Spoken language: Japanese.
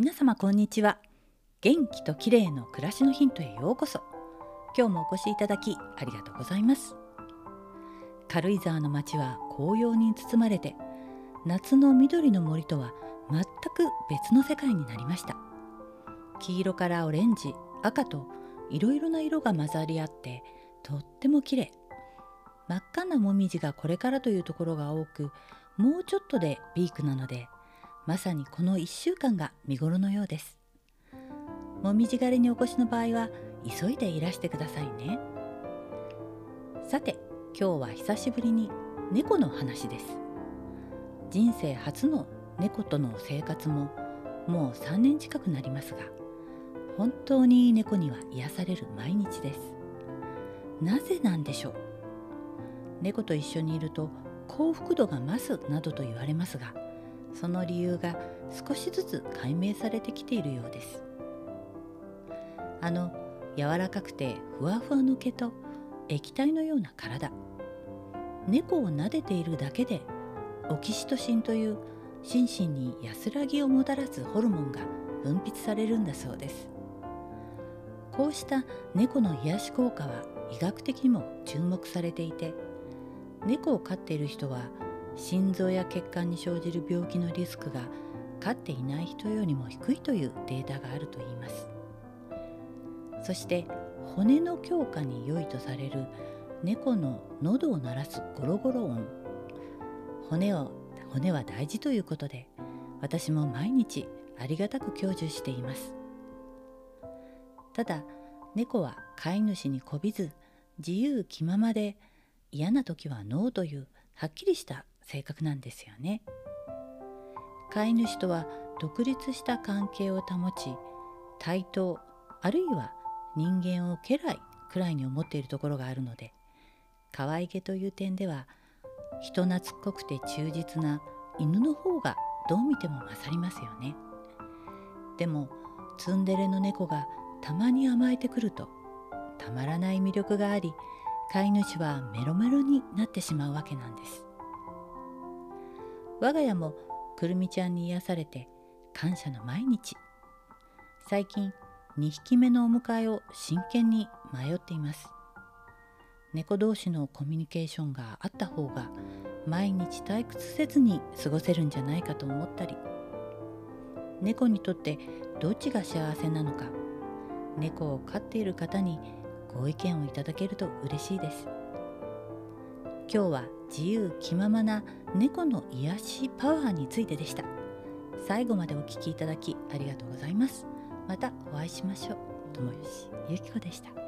皆様こんにちは。元気と綺麗の暮らしのヒントへようこそ。今日もお越しいただきありがとうございます。軽井沢の街は紅葉に包まれて夏の緑の森とは全く別の世界になりました。黄色からオレンジ赤といろいろな色が混ざり合ってとっても綺麗。真っ赤なもみじがこれからというところが多くもうちょっとでピークなのでまさにこの1週間が見頃のようです。もみじ狩りにお越しの場合は急いでいらしてくださいね。さて今日は久しぶりに猫の話です。人生初の猫との生活ももう3年近くなりますが本当に猫には癒される毎日です。なぜなんでしょう？猫と一緒にいると幸福度が増すなどと言われますがその理由が少しずつ解明されてきているようです。あの柔らかくてふわふわの毛と液体のような体。猫を撫でているだけでオキシトシンという心身に安らぎをもたらすホルモンが分泌されるんだそうです。こうした猫の癒し効果は医学的にも注目されていて猫を飼っている人は心臓や血管に生じる病気のリスクが飼っていない人よりも低いというデータがあるといいます。そして骨の強化に良いとされる猫の喉を鳴らすゴロゴロ音。骨を骨は大事ということで私も毎日ありがたく享受しています。ただ猫は飼い主にこびず自由気ままで嫌な時はノーというはっきりした性格なんですよね。飼い主とは独立した関係を保ち対等あるいは人間を家来くらいに思っているところがあるので可愛げという点では人懐っこくて忠実な犬の方がどう見ても勝りますよね。でもツンデレの猫がたまに甘えてくるとたまらない魅力があり飼い主はメロメロになってしまうわけなんです。我が家もくるみちゃんに癒されて感謝の毎日。最近2匹目のお迎えを真剣に迷っています。猫同士のコミュニケーションがあった方が毎日退屈せずに過ごせるんじゃないかと思ったり。猫にとってどっちが幸せなのか。猫を飼っている方にご意見をいただけると嬉しいです。今日は自由気ままな猫の癒しパワーについてでした。最後までお聴きいただきありがとうございます。またお会いしましょう。友吉ゆきこでした。